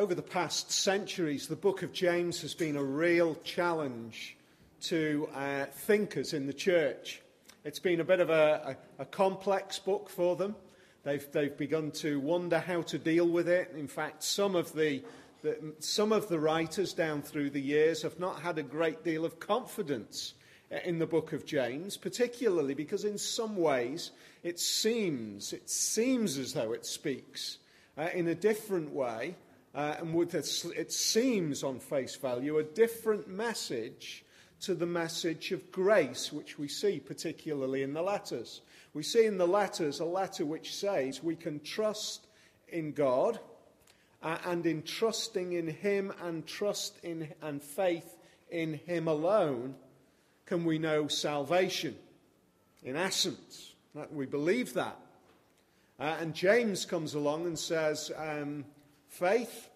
over the past centuries, the book of James has been a real challenge to uh, thinkers in the church. It's been a bit of a, a, a complex book for them. They've, they've begun to wonder how to deal with it. In fact, some of the, the, some of the writers down through the years have not had a great deal of confidence in the book of James, particularly because in some ways it seems, it seems as though it speaks uh, in a different way, uh, and with it seems on face value a different message to the message of grace, which we see particularly in the letters. We see in the letters a letter which says we can trust in God, uh, and in trusting in Him and trust in and faith in Him alone can we know salvation. In essence, we believe that. Uh, and James comes along and says, um, faith,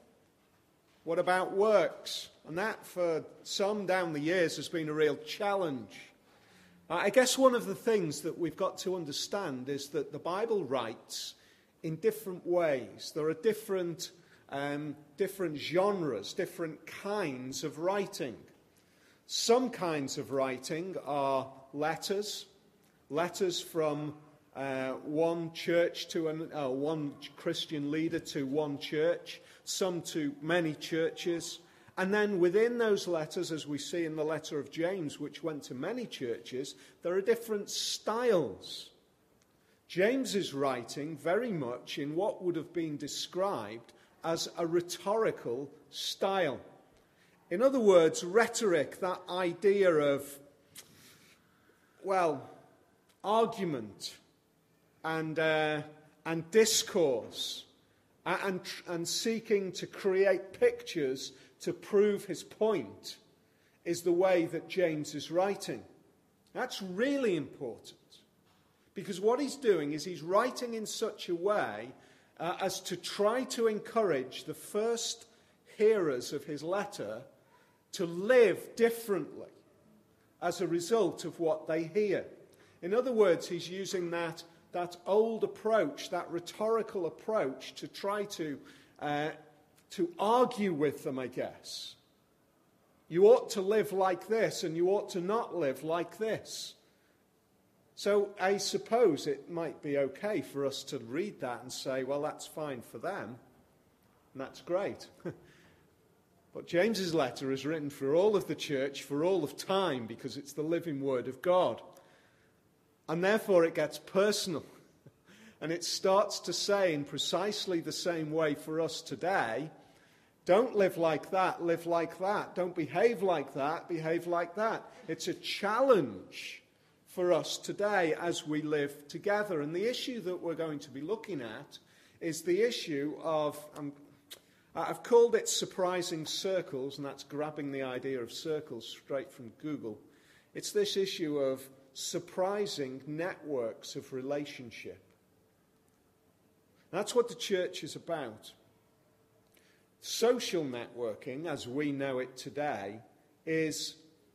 what about works? And that, for some down the years, has been a real challenge. I guess one of the things that we've got to understand is that the Bible writes in different ways. There are different, um, different genres, different kinds of writing. Some kinds of writing are letters, letters from uh, one church to an, uh, one Christian leader to one church, some to many churches. And then within those letters, as we see in the letter of James, which went to many churches, there are different styles. James is writing very much in what would have been described as a rhetorical style. In other words, rhetoric, that idea of, well, argument and, uh, and discourse and, and seeking to create pictures to prove his point is the way that James is writing. That's really important because what he's doing is he's writing in such a way uh, as to try to encourage the first hearers of his letter to live differently as a result of what they hear. In other words, he's using that, that old approach, that rhetorical approach, to try to, uh, to argue with them, I guess. You ought to live like this, and you ought to not live like this. So I suppose it might be okay for us to read that and say, well, that's fine for them, and that's great. But James's letter is written for all of the church, for all of time, because it's the living word of God. And therefore it gets personal. And it starts to say, in precisely the same way for us today, don't live like that, live like that. Don't behave like that, behave like that. It's a challenge for us today as we live together. And the issue that we're going to be looking at is the issue of, uh, I've called it surprising circles, and that's grabbing the idea of circles straight from Google. It's this issue of surprising networks of relationship. That's what the church is about. Social networking, as we know it today, is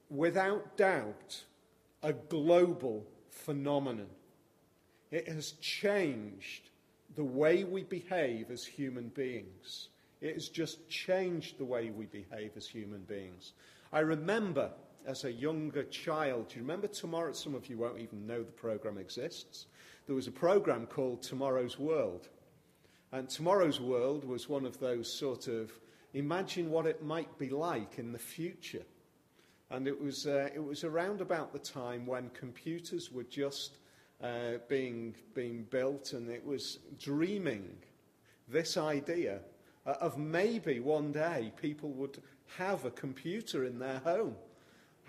without doubt a global phenomenon. It has changed the way we behave as human beings. It has just changed the way we behave as human beings. I remember as a younger child, do you remember tomorrow? Some of you won't even know the program exists. There was a program called Tomorrow's World. And Tomorrow's World was one of those sort of imagine what it might be like in the future. And it was, uh, it was around about the time when computers were just uh, being, being built, and it was dreaming this idea uh, of maybe one day people would have a computer in their home.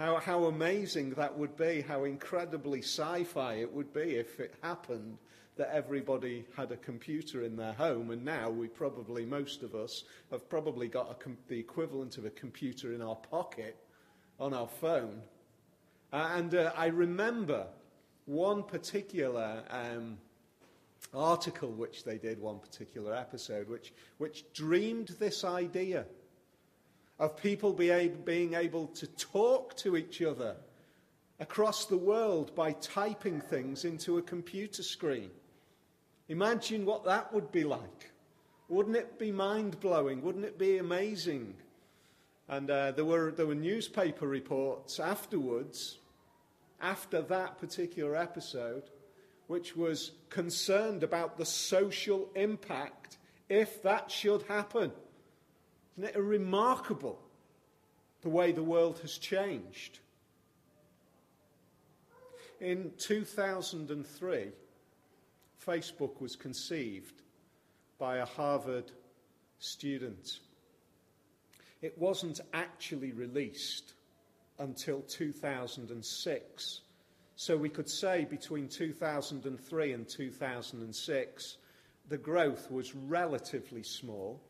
How, how amazing that would be, how incredibly sci fi it would be if it happened that everybody had a computer in their home, and now we probably, most of us, have probably got com- the equivalent of a computer in our pocket on our phone. Uh, and uh, I remember one particular um, article which they did one particular episode, which, which dreamed this idea of people be able, being able to talk to each other across the world by typing things into a computer screen. Imagine what that would be like. Wouldn't it be mind blowing? Wouldn't it be amazing? And uh, there, were, there were newspaper reports afterwards, after that particular episode, which was concerned about the social impact if that should happen. Isn't it remarkable the way the world has changed? In 2003, Facebook was conceived by a Harvard student. It wasn't actually released until 2006. So we could say between 2003 and 2006, the growth was relatively small.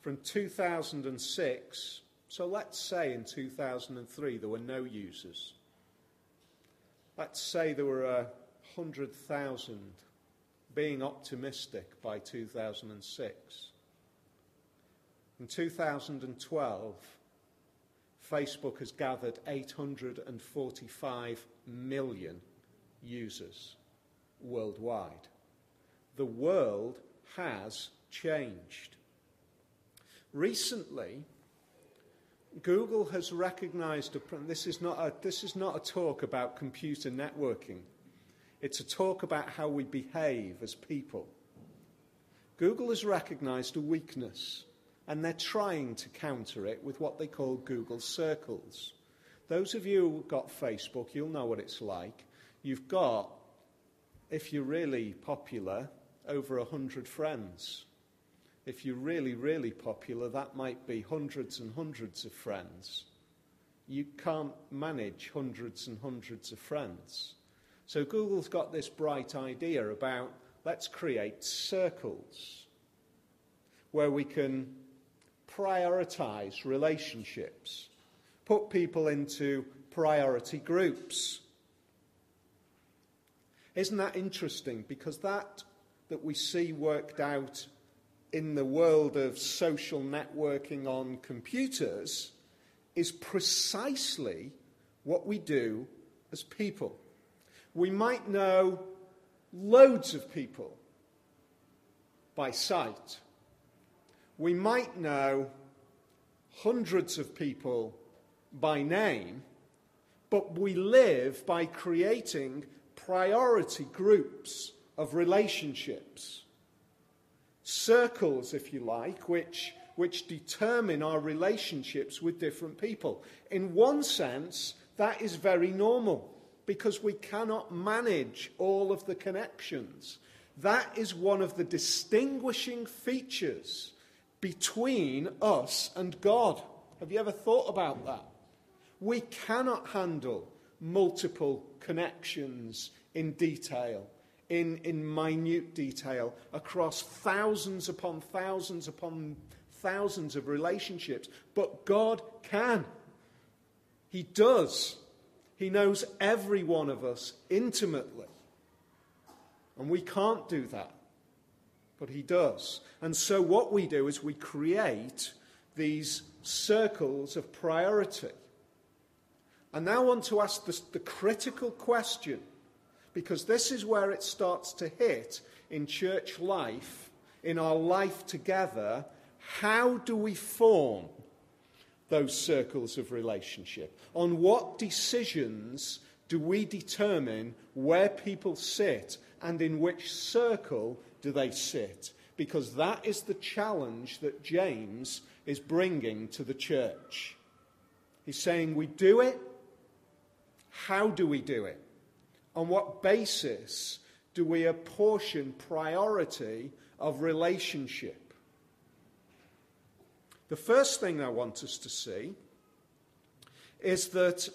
From 2006, so let's say in 2003 there were no users. Let's say there were a 100,000 being optimistic by 2006. In 2012, Facebook has gathered 845 million users worldwide. The world has changed. Recently, Google has recognized, a, this, is not a, this is not a talk about computer networking. It's a talk about how we behave as people. Google has recognized a weakness, and they're trying to counter it with what they call Google Circles. Those of you who've got Facebook, you'll know what it's like. You've got, if you're really popular, over 100 friends. If you're really, really popular, that might be hundreds and hundreds of friends. You can't manage hundreds and hundreds of friends. So Google's got this bright idea about let's create circles where we can prioritize relationships, put people into priority groups. Isn't that interesting? Because that that we see worked out in the world of social networking on computers is precisely what we do as people. We might know loads of people by sight. We might know hundreds of people by name, but we live by creating priority groups of relationships. Circles, if you like, which, which determine our relationships with different people. In one sense, that is very normal because we cannot manage all of the connections. That is one of the distinguishing features between us and God. Have you ever thought about that? We cannot handle multiple connections in detail, in, in minute detail, across thousands upon thousands upon thousands of relationships. But God can. He does. He knows every one of us intimately. And we can't do that. But He does. And so what we do is we create these circles of priority. And now I want to ask the, the critical question, because this is where it starts to hit in church life, in our life together. How do we form those circles of relationship? On what decisions do we determine where people sit and in which circle do they sit? Because that is the challenge that James is bringing to the church. He's saying, We do it. How do we do it? On what basis do we apportion priority of relationship? The first thing I want us to see is that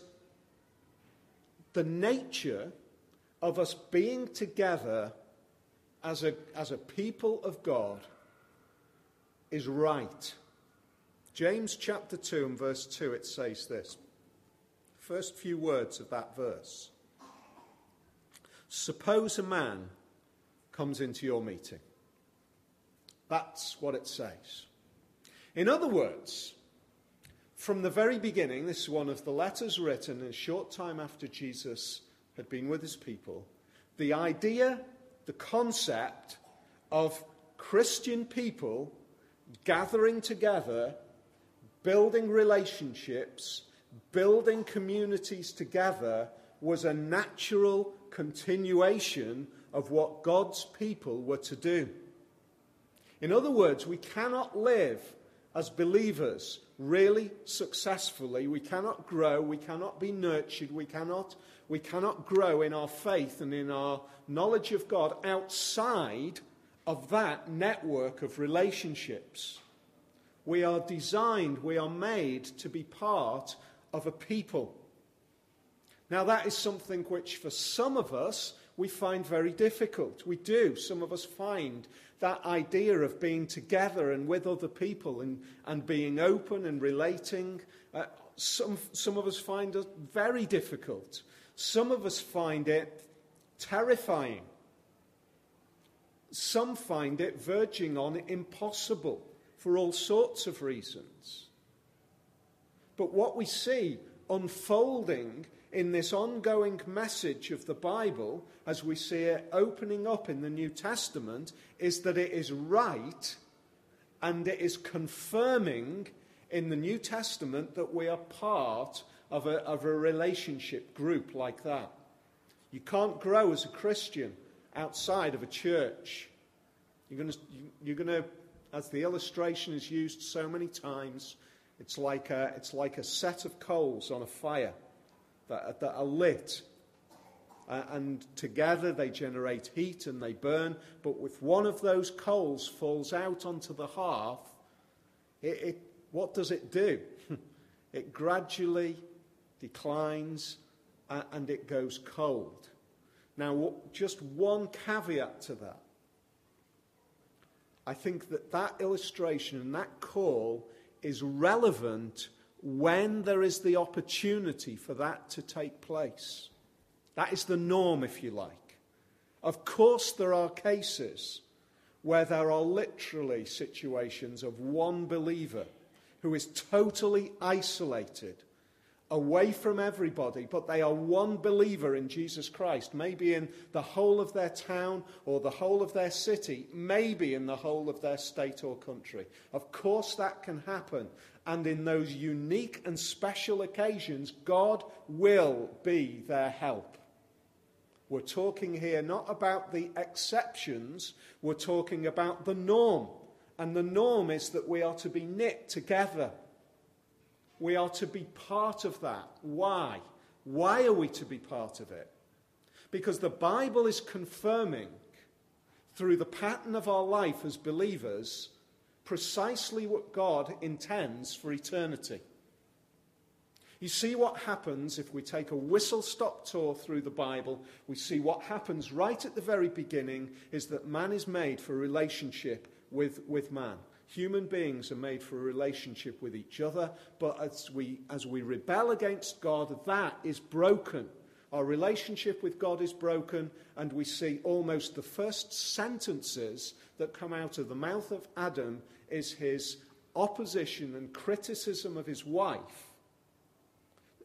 the nature of us being together as a, as a people of God is right. James chapter 2 and verse 2, it says this. First few words of that verse. Suppose a man comes into your meeting. That's what it says. In other words, from the very beginning, this is one of the letters written a short time after Jesus had been with his people. The idea, the concept of Christian people gathering together, building relationships, building communities together was a natural continuation of what God's people were to do. In other words, we cannot live as believers really successfully. We cannot grow, we cannot be nurtured, we cannot, we cannot grow in our faith and in our knowledge of God outside of that network of relationships. We are designed, we are made to be part of a people. Now, that is something which, for some of us, we find very difficult. We do. Some of us find that idea of being together and with other people and, and being open and relating. Uh, some, some of us find it very difficult. Some of us find it terrifying. Some find it verging on impossible for all sorts of reasons. But what we see unfolding in this ongoing message of the Bible, as we see it opening up in the New Testament, is that it is right and it is confirming in the New Testament that we are part of a, of a relationship group like that. You can't grow as a Christian outside of a church. You're going to, you're going to as the illustration is used so many times, it's like a, it's like a set of coals on a fire that, that are lit. Uh, and together they generate heat and they burn. But if one of those coals falls out onto the hearth, it, it, what does it do? it gradually declines uh, and it goes cold. Now, just one caveat to that. I think that that illustration and that call is relevant when there is the opportunity for that to take place. That is the norm, if you like. Of course, there are cases where there are literally situations of one believer who is totally isolated away from everybody, but they are one believer in Jesus Christ, maybe in the whole of their town or the whole of their city, maybe in the whole of their state or country. Of course, that can happen. And in those unique and special occasions, God will be their help. We're talking here not about the exceptions, we're talking about the norm. And the norm is that we are to be knit together we are to be part of that. Why? Why are we to be part of it? Because the Bible is confirming through the pattern of our life as believers precisely what God intends for eternity. You see what happens if we take a whistle stop tour through the Bible. We see what happens right at the very beginning is that man is made for relationship with, with man. Human beings are made for a relationship with each other, but as we, as we rebel against God, that is broken. Our relationship with God is broken, and we see almost the first sentences that come out of the mouth of Adam is his opposition and criticism of his wife.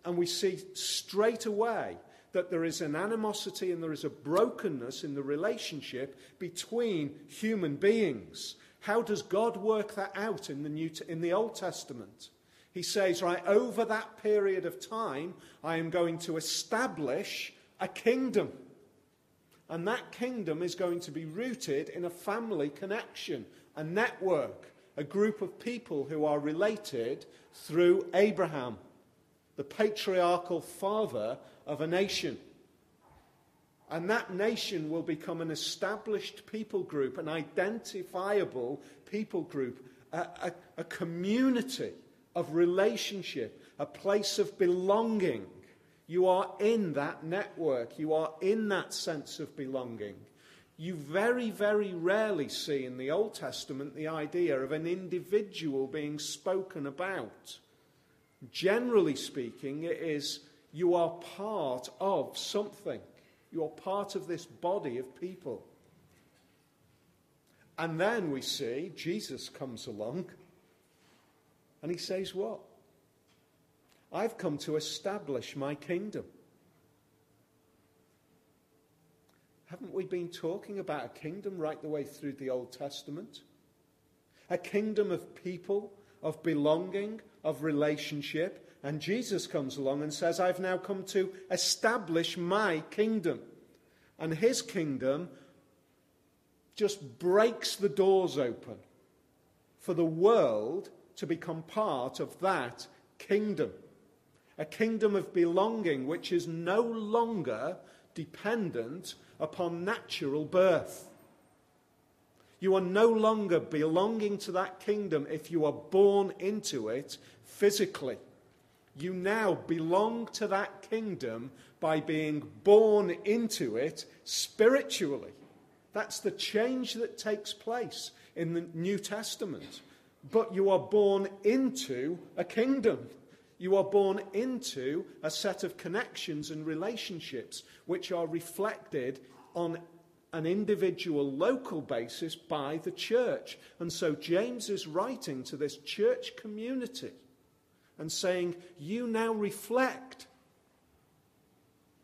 And we see straight away that there is an animosity and there is a brokenness in the relationship between human beings. How does God work that out in the, New, in the Old Testament? He says, right, over that period of time, I am going to establish a kingdom. And that kingdom is going to be rooted in a family connection, a network, a group of people who are related through Abraham, the patriarchal father of a nation. And that nation will become an established people group, an identifiable people group, a, a, a, community of relationship, a place of belonging. You are in that network, you are in that sense of belonging. You very, very rarely see in the Old Testament the idea of an individual being spoken about. Generally speaking, it is you are part of something. You're part of this body of people. And then we see Jesus comes along and he says, What? I've come to establish my kingdom. Haven't we been talking about a kingdom right the way through the Old Testament? A kingdom of people, of belonging, of relationship. And Jesus comes along and says, I've now come to establish my kingdom. And his kingdom just breaks the doors open for the world to become part of that kingdom. A kingdom of belonging which is no longer dependent upon natural birth. You are no longer belonging to that kingdom if you are born into it physically. You now belong to that kingdom by being born into it spiritually. That's the change that takes place in the New Testament. But you are born into a kingdom. You are born into a set of connections and relationships which are reflected on an individual local basis by the church. And so James is writing to this church community and saying, You now reflect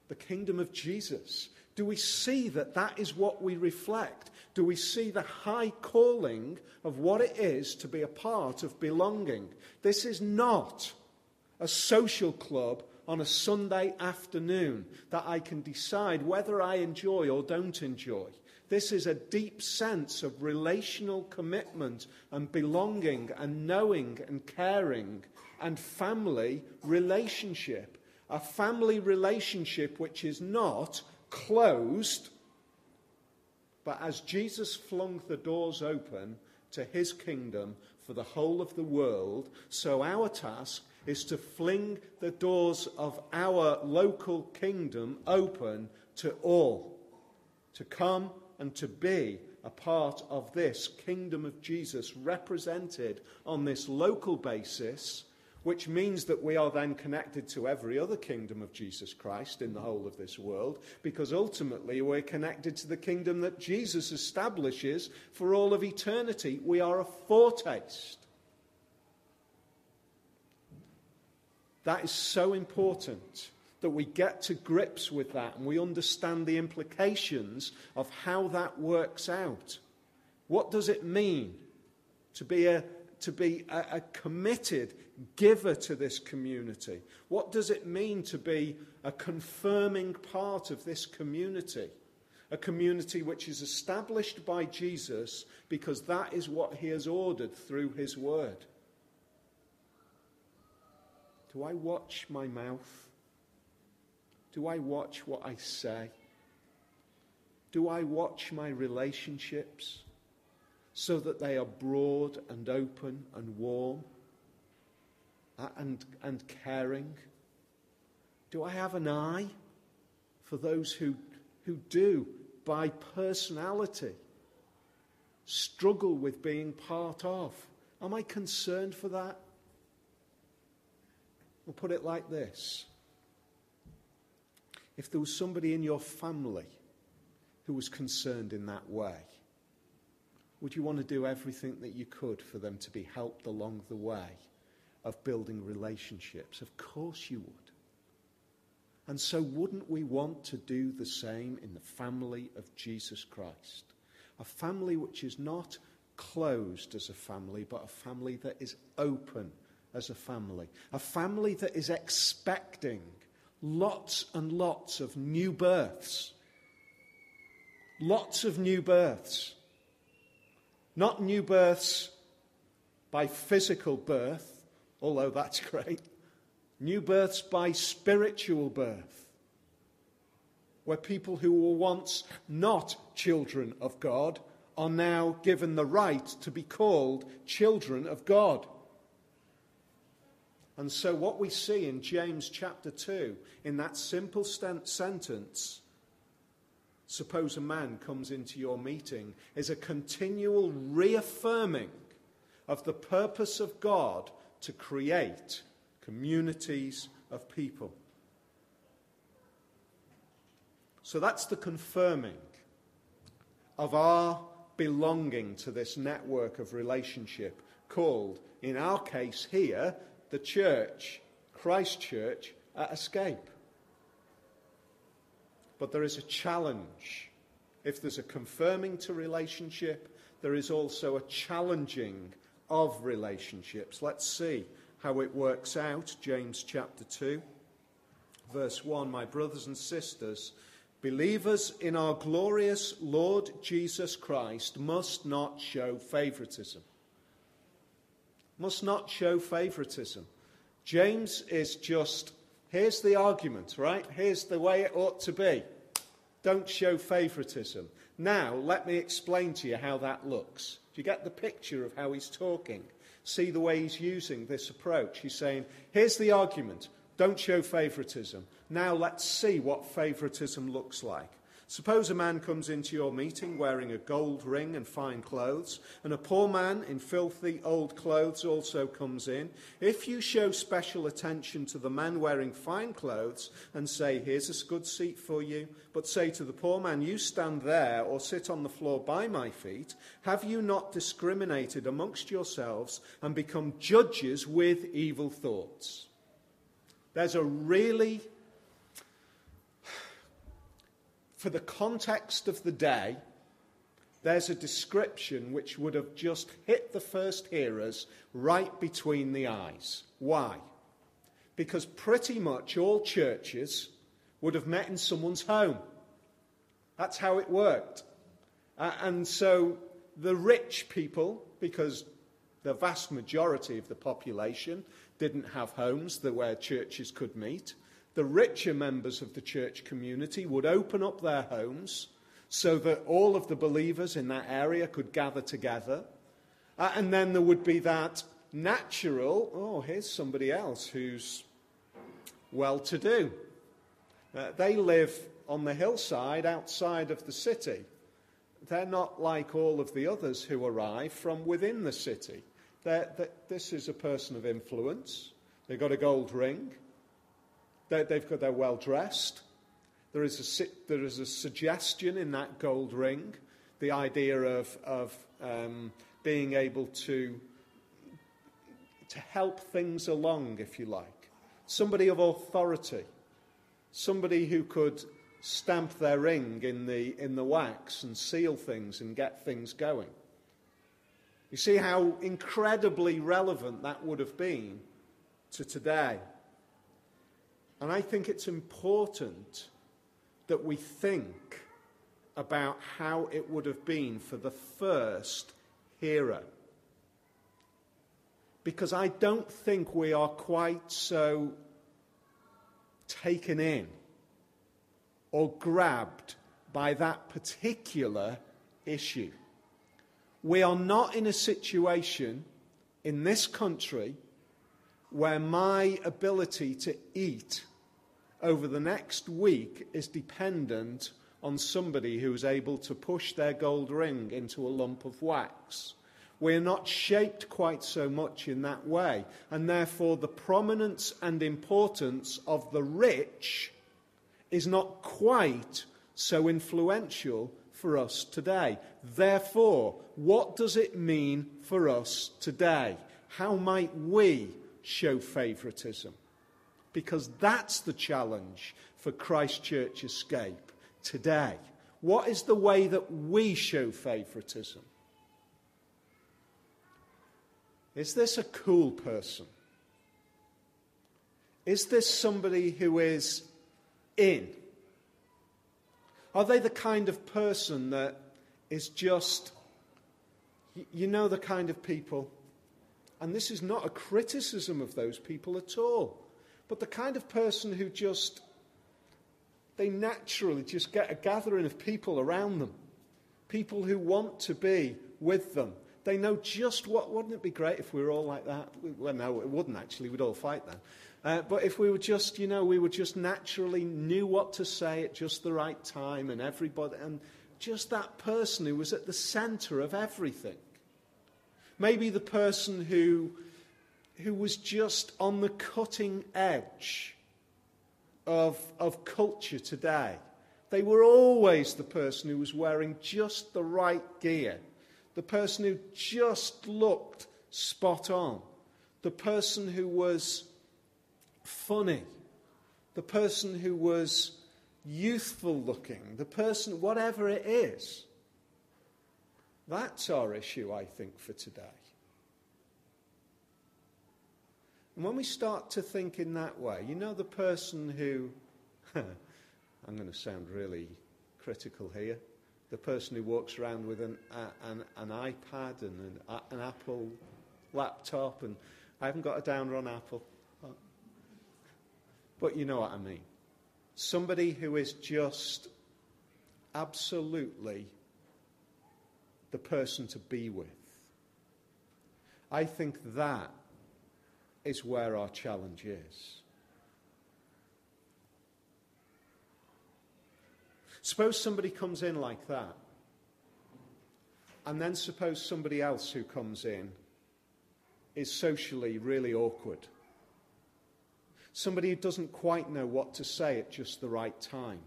the kingdom of Jesus. Do we see that that is what we reflect? Do we see the high calling of what it is to be a part of belonging? This is not a social club on a Sunday afternoon that I can decide whether I enjoy or don't enjoy. This is a deep sense of relational commitment and belonging and knowing and caring and family relationship. A family relationship which is not closed, but as Jesus flung the doors open to his kingdom for the whole of the world, so our task is to fling the doors of our local kingdom open to all, to come and to be a part of this kingdom of Jesus represented on this local basis, which means that we are then connected to every other kingdom of Jesus Christ in the whole of this world, because ultimately we're connected to the kingdom that Jesus establishes for all of eternity. We are a foretaste That is so important that we get to grips with that and we understand the implications of how that works out. What does it mean to be a, to be a, a committed giver to this community? What does it mean to be a confirming part of this community? A community which is established by Jesus because that is what he has ordered through his word. Do I watch my mouth? Do I watch what I say? Do I watch my relationships so that they are broad and open and warm Uh, and, and caring? Do I have an eye for those who, who do, by personality, struggle with being part of? Am I concerned for that? We'll put it like this if there was somebody in your family who was concerned in that way, would you want to do everything that you could for them to be helped along the way of building relationships? Of course you would. And so, wouldn't we want to do the same in the family of Jesus Christ? A family which is not closed as a family, but a family that is open as a family. A family that is expecting lots and lots of new births. Lots of new births. Not new births by physical birth, although that's great. New births by spiritual birth. Where people who were once not children of God are now given the right to be called children of God. And so, what we see in James chapter 2, in that simple st- sentence, suppose a man comes into your meeting, is a continual reaffirming of the purpose of God to create communities of people. So, that's the confirming of our belonging to this network of relationship called, in our case here, the church, Christ Church, at Escape. But there is a challenge if there's a confirming to relationship, there is also a challenging of relationships. Let's see how it works out. James chapter 2, verse 1 My brothers and sisters, believers in our glorious Lord Jesus Christ must not show favoritism. Must not show favoritism. James is just here's the argument, right? Here's the way it ought to be. Don't show favoritism. Now, let me explain to you how that looks. Do you get the picture of how he's talking? See the way he's using this approach. He's saying, here's the argument. Don't show favoritism. Now let's see what favoritism looks like. Suppose a man comes into your meeting wearing a gold ring and fine clothes, and a poor man in filthy old clothes also comes in. If you show special attention to the man wearing fine clothes and say, Here's a good seat for you, but say to the poor man, You stand there or sit on the floor by my feet, have you not discriminated amongst yourselves and become judges with evil thoughts? There's a really for the context of the day, there's a description which would have just hit the first hearers right between the eyes. Why? Because pretty much all churches would have met in someone's home. That's how it worked. Uh, and so the rich people, because the vast majority of the population didn't have homes where churches could meet, the richer members of the church community would open up their homes so that all of the believers in that area could gather together. Uh, and then there would be that natural, oh, here's somebody else who's well to do. Uh, they live on the hillside outside of the city. They're not like all of the others who arrive from within the city. They're, they're, this is a person of influence. They've got a gold ring. They, they've got, they're well dressed. There is, a, there is a suggestion in that gold ring, the idea of, of um, being able to, to help things along, if you like. Somebody of authority, somebody who could stamp their ring in the, in the wax and seal things and get things going. You see how incredibly relevant that would have been to today. And I think it's important that we think about how it would have been for the first hearer. Because I don't think we are quite so taken in or grabbed by that particular issue. We are not in a situation in this country where my ability to eat over the next week is dependent on somebody who is able to push their gold ring into a lump of wax. We're not shaped quite so much in that way, and therefore the prominence and importance of the rich is not quite so influential for us today. Therefore, what does it mean for us today? How might we show favoritism. Because that's the challenge for Christchurch Escape today. What is the way that we show favoritism? Is this a cool person? Is this somebody who is in? Are they the kind of person that is just, you know, the kind of people and this is not a criticism of those people at all. But the kind of person who just, they naturally just get a gathering of people around them. People who want to be with them. They know just what, wouldn't it be great if we were all like that? Well, no, it wouldn't actually. We'd all fight then. Uh, but if we were just, you know, we were just naturally knew what to say at just the right time and everybody, and just that person who was at the center of everything. Maybe the person who, who was just on the cutting edge of, of culture today. They were always the person who was wearing just the right gear, the person who just looked spot on, the person who was funny, the person who was youthful looking, the person, whatever it is. That's our issue, I think, for today. And when we start to think in that way, you know, the person who, I'm going to sound really critical here, the person who walks around with an, an, an iPad and an, an Apple laptop, and I haven't got a downer on Apple, but you know what I mean. Somebody who is just absolutely the person to be with. I think that is where our challenge is. Suppose somebody comes in like that, and then suppose somebody else who comes in is socially really awkward. Somebody who doesn't quite know what to say at just the right time.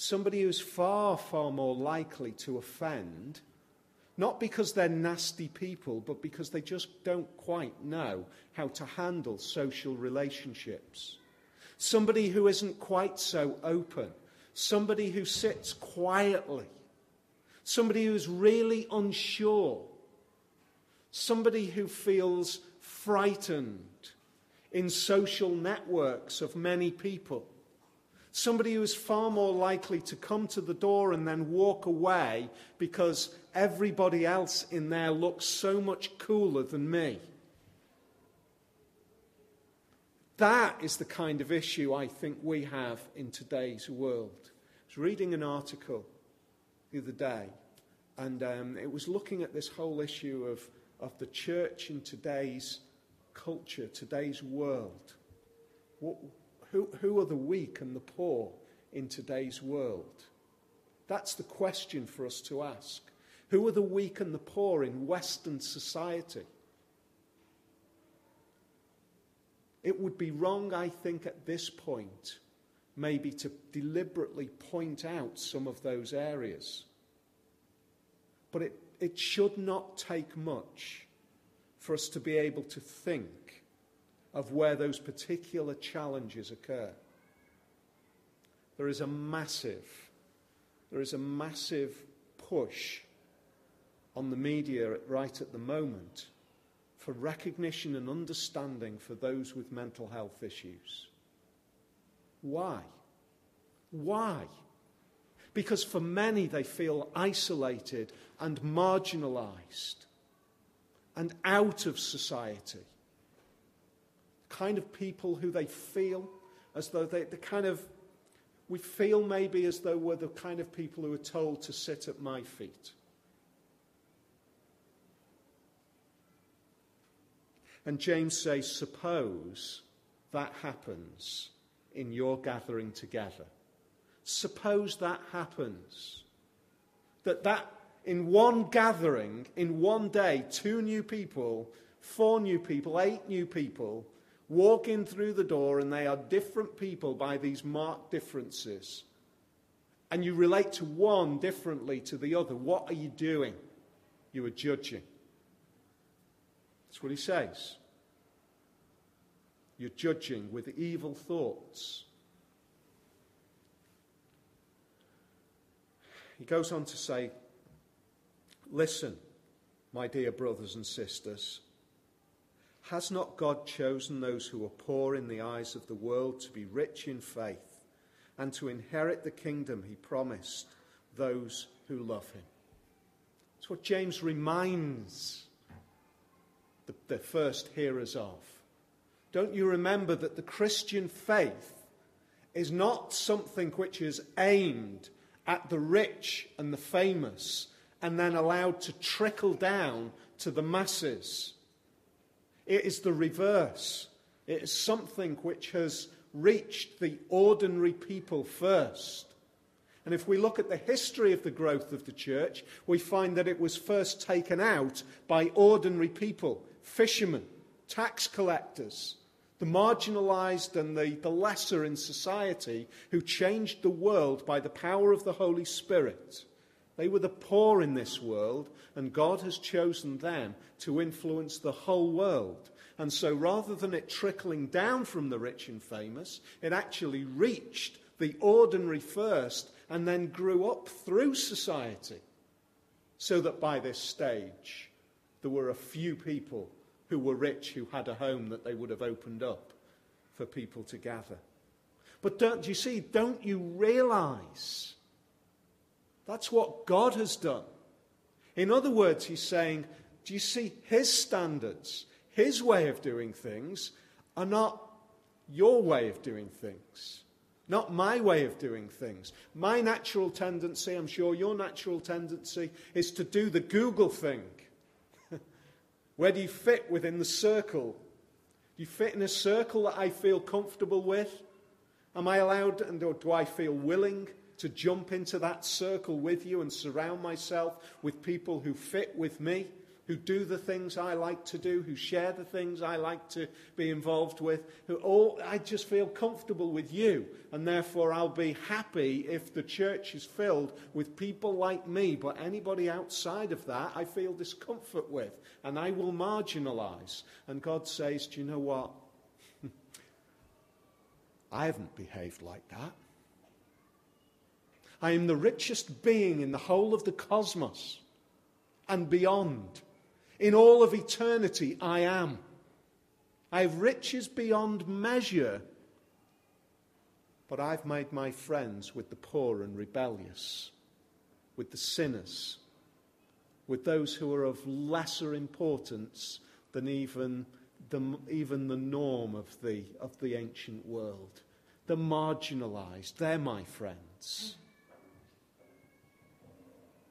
Somebody who's far, far more likely to offend, not because they're nasty people, but because they just don't quite know how to handle social relationships. Somebody who isn't quite so open. Somebody who sits quietly. Somebody who's really unsure. Somebody who feels frightened in social networks of many people. Somebody who is far more likely to come to the door and then walk away because everybody else in there looks so much cooler than me. That is the kind of issue I think we have in today's world. I was reading an article the other day, and um, it was looking at this whole issue of, of the church in today's culture, today's world? What, who, who are the weak and the poor in today's world? That's the question for us to ask. Who are the weak and the poor in Western society? It would be wrong, I think, at this point, maybe to deliberately point out some of those areas. But it, it should not take much for us to be able to think of where those particular challenges occur. There is a massive, there is a massive push on the media right at the moment for recognition and understanding for those with mental health issues. Why? Why? Because for many, they feel isolated and marginalized and out of society. Kind of people who they feel as though they, the kind of, we feel maybe as though we're the kind of people who are told to sit at my feet. And James says, suppose that happens in your gathering together. Suppose that happens. That that in one gathering, in one day, two new people, four new people, eight new people walk in through the door and they are different people by these marked differences. And you relate to one differently to the other. What are you doing? You are judging. That's what he says. You're judging with evil thoughts. He goes on to say, Listen, my dear brothers and sisters. Has not God chosen those who are poor in the eyes of the world to be rich in faith and to inherit the kingdom he promised those who love him? That's what James reminds the, the first hearers of. Don't you remember that the Christian faith is not something which is aimed at the rich and the famous and then allowed to trickle down to the masses. It is the reverse. It is something which has reached the ordinary people first. And if we look at the history of the growth of the church, we find that it was first taken out by ordinary people, fishermen, tax collectors, the marginalized and the, the lesser in society who changed the world by the power of the Holy Spirit. They were the poor in this world, and God has chosen them to influence the whole world. And so rather than it trickling down from the rich and famous, it actually reached the ordinary first, and then grew up through society, so that by this stage there were a few people who were rich who had a home that they would have opened up for people to gather. But don't you see, don't you realize that's what God has done? In other words, he's saying, do you see his standards, his way of doing things, are not your way of doing things, not my way of doing things. My natural tendency, I'm sure your natural tendency, is to do the Google thing. Where do you fit within the circle? Do you fit in a circle that I feel comfortable with? Am I allowed and do I feel willing to jump into that circle with you and surround myself with people who fit with me? who do the things I like to do, who share the things I like to be involved with, who all I just feel comfortable with you, and therefore I'll be happy if the church is filled with people like me, but anybody outside of that I feel discomfort with, and I will marginalize. And God says, Do you know what? I haven't behaved like that. I am the richest being in the whole of the cosmos and beyond. In all of eternity, I am. I have riches beyond measure, but I've made my friends with the poor and rebellious, with the sinners, with those who are of lesser importance than even the, even the norm of the, of the ancient world. The marginalized, they're my friends.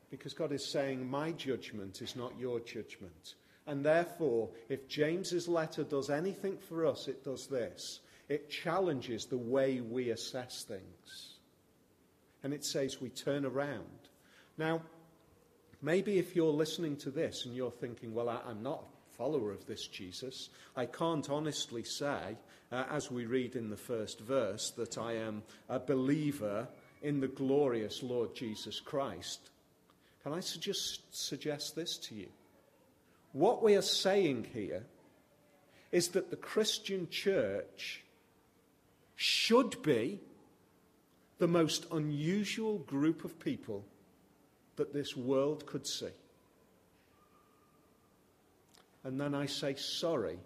Because God is saying, My judgment is not your judgment. And therefore, if James's letter does anything for us, it does this it challenges the way we assess things. And it says we turn around. Now, maybe if you're listening to this and you're thinking, well, I, am not a follower of this Jesus, I can't honestly say, uh, as we read in the first verse, that I am a believer in the glorious Lord Jesus Christ. Can I suggest, suggest this to you? What we are saying here is that the Christian church should be the most unusual group of people that this world could see. And then I say sorry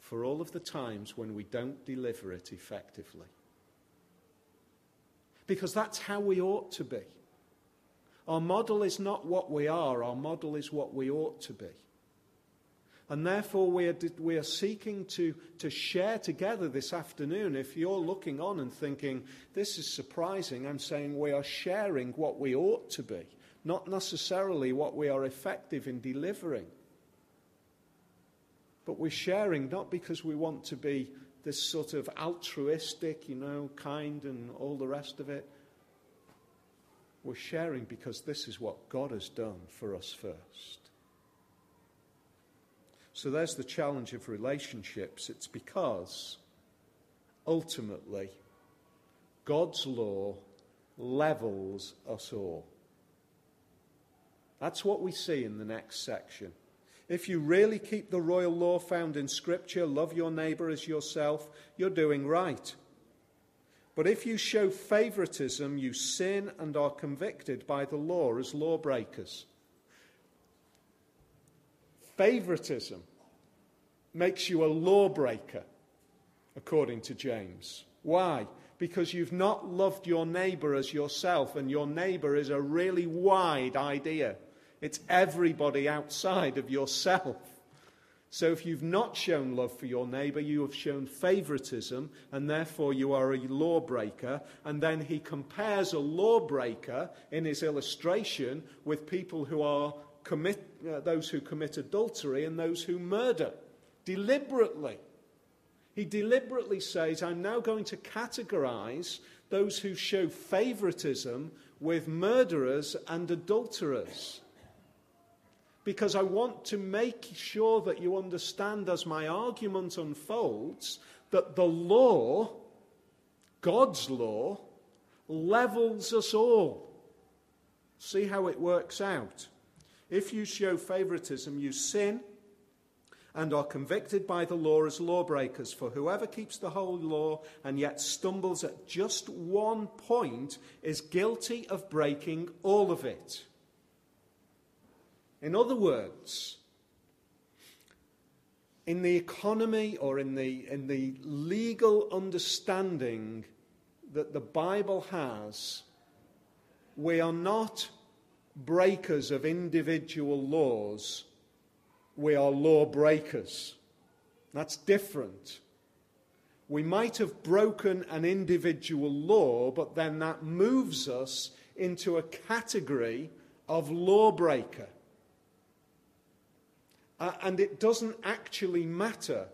for all of the times when we don't deliver it effectively. Because that's how we ought to be. Our model is not what we are, our model is what we ought to be. And therefore, we are, we are seeking to, to share together this afternoon. If you're looking on and thinking, this is surprising, I'm saying we are sharing what we ought to be, not necessarily what we are effective in delivering. But we're sharing not because we want to be this sort of altruistic, you know, kind and all the rest of it. We're sharing because this is what God has done for us first. So there's the challenge of relationships. It's because ultimately God's law levels us all. That's what we see in the next section. If you really keep the royal law found in Scripture, love your neighbour as yourself, you're doing right. But if you show favoritism, you sin and are convicted by the law as lawbreakers. Favoritism makes you a lawbreaker, according to James. Why? Because you've not loved your neighbour as yourself, and your neighbour is a really wide idea. It's everybody outside of yourself. So if you've not shown love for your neighbor, you have shown favoritism, and therefore you are a lawbreaker. And then he compares a lawbreaker in his illustration with people who are commit, uh, those who commit adultery and those who murder deliberately. He deliberately says, I'm now going to categorize those who show favoritism with murderers and adulterers because I want to make sure that you understand as my argument unfolds that the law, God's law, levels us all. See how it works out. If you show favoritism, you sin and are convicted by the law as lawbreakers. For whoever keeps the whole law and yet stumbles at just one point is guilty of breaking all of it. In other words, in the economy or in the, in the legal understanding that the Bible has, we are not breakers of individual laws we are lawbreakers. That's different. We might have broken an individual law, but then that moves us into a category of lawbreaker. Uh, and it doesn't actually matter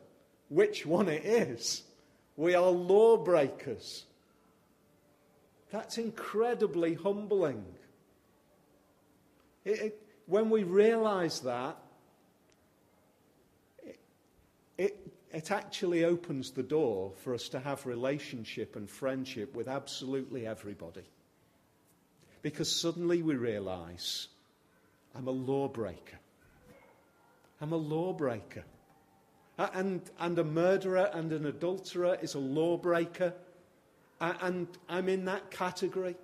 which one it is. We are lawbreakers. That's incredibly humbling. It, it, when we realize that, it, it actually opens the door for us to have relationship and friendship with absolutely everybody. Because suddenly we realize I'm a lawbreaker. I'm a lawbreaker. And, and a murderer and an adulterer is a lawbreaker. And I'm in that category.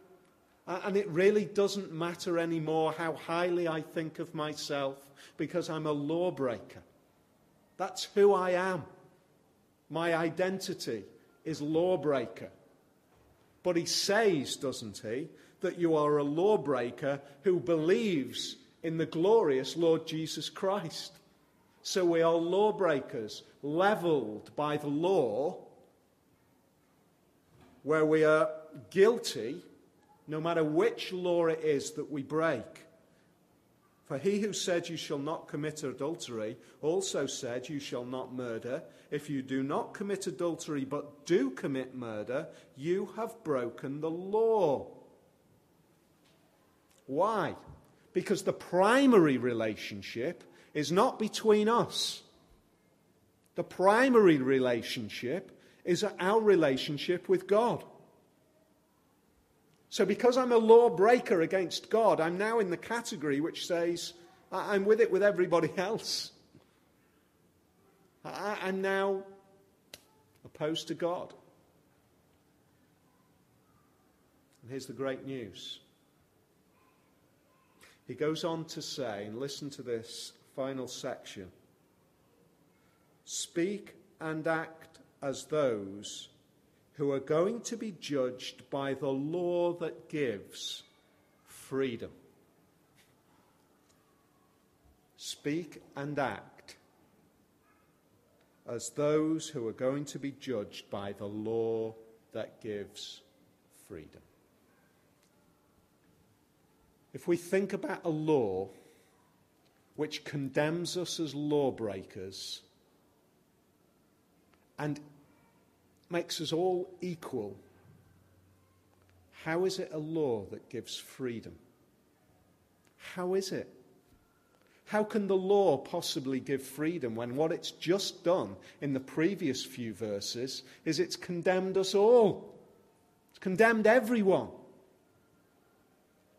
And it really doesn't matter anymore how highly I think of myself because I'm a lawbreaker. That's who I am. My identity is lawbreaker. But he says, doesn't he, that you are a lawbreaker who believes in the glorious Lord Jesus Christ. So we are lawbreakers, leveled by the law, where we are guilty no matter which law it is that we break. For he who said, You shall not commit adultery, also said, You shall not murder. If you do not commit adultery, but do commit murder, you have broken the law. Why? Because the primary relationship is not between us. The primary relationship is our relationship with God. So, because I'm a lawbreaker against God, I'm now in the category which says, I'm with it with everybody else. I'm now opposed to God. And here's the great news. He goes on to say, and listen to this final section speak and act as those who are going to be judged by the law that gives freedom. Speak and act as those who are going to be judged by the law that gives freedom. If we think about a law which condemns us as lawbreakers and makes us all equal, how is it a law that gives freedom? How is it? How can the law possibly give freedom when what it's just done in the previous few verses is it's condemned us all? It's condemned everyone.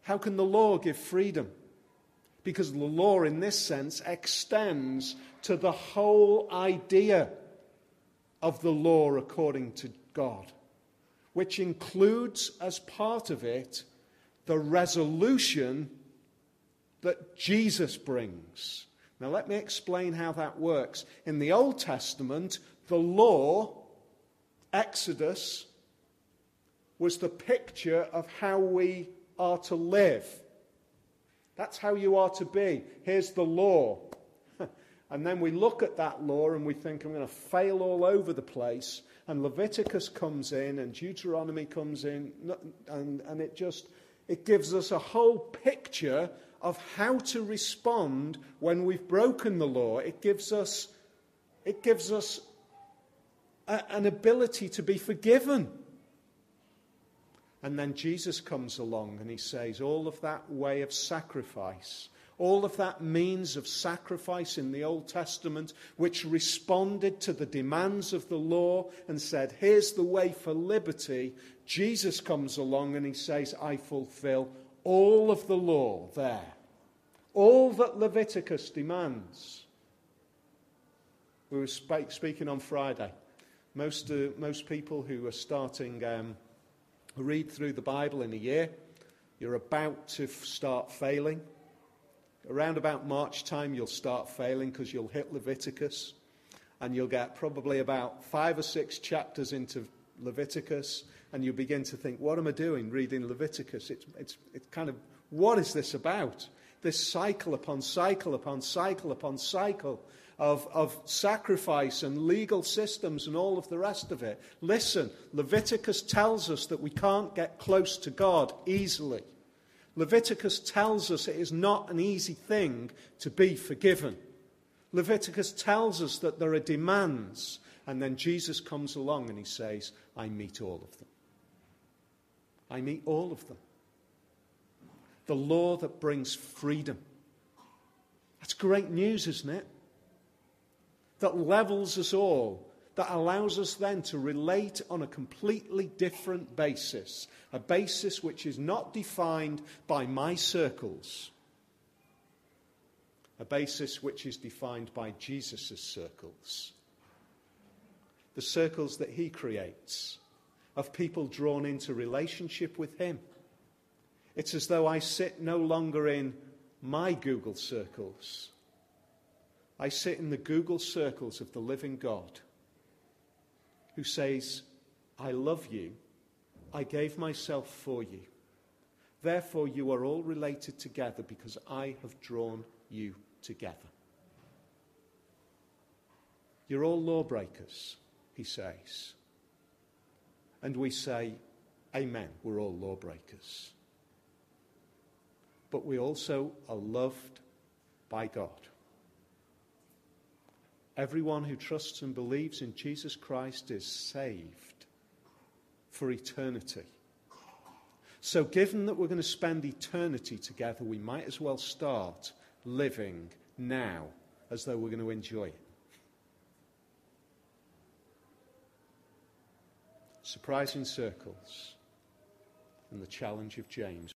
How can the law give freedom? Because the law, in this sense, extends to the whole idea of the law according to God, which includes as part of it the resolution that Jesus brings. Now, let me explain how that works. In the Old Testament, the law, Exodus, was the picture of how we are to live. That's how you are to be. Here's the law. And then we look at that law and we think, I'm going to fail all over the place. And Leviticus comes in and Deuteronomy comes in. And, and it just it gives us a whole picture of how to respond when we've broken the law. It gives us, it gives us a, an ability to be forgiven. And then Jesus comes along and he says, All of that way of sacrifice all of that means of sacrifice in the Old Testament, which responded to the demands of the law and said, Here's the way for liberty. Jesus comes along and he says, I fulfill all of the law there. All that Leviticus demands. We were speaking on Friday. Most, uh, most people who are starting um, read through the Bible in a year, you're about to f- start failing. Around about March time, you'll start failing because you'll hit Leviticus and you'll get probably about five or six chapters into Leviticus and you begin to think, what am I doing reading Leviticus? It's, it's, it's kind of, what is this about? This cycle upon cycle upon cycle upon cycle of, of sacrifice and legal systems and all of the rest of it. Listen, Leviticus tells us that we can't get close to God easily. Leviticus tells us it is not an easy thing to be forgiven. Leviticus tells us that there are demands, and then Jesus comes along and he says, I meet all of them. I meet all of them. The law that brings freedom. That's great news, isn't it? That levels us all that allows us then to relate on a completely different basis, a basis which is not defined by my circles, a basis which is defined by Jesus' circles, the circles that he creates of people drawn into relationship with him. It's as though I sit no longer in my Google circles. I sit in the Google circles of the living God who says, I love you. I gave myself for you. Therefore, you are all related together because I have drawn you together. You're all lawbreakers, he says. And we say, Amen, we're all lawbreakers. But we also are loved by God. Everyone who trusts and believes in Jesus Christ is saved for eternity. So, given that we're going to spend eternity together, we might as well start living now as though we're going to enjoy it. Surprising circles and the challenge of James.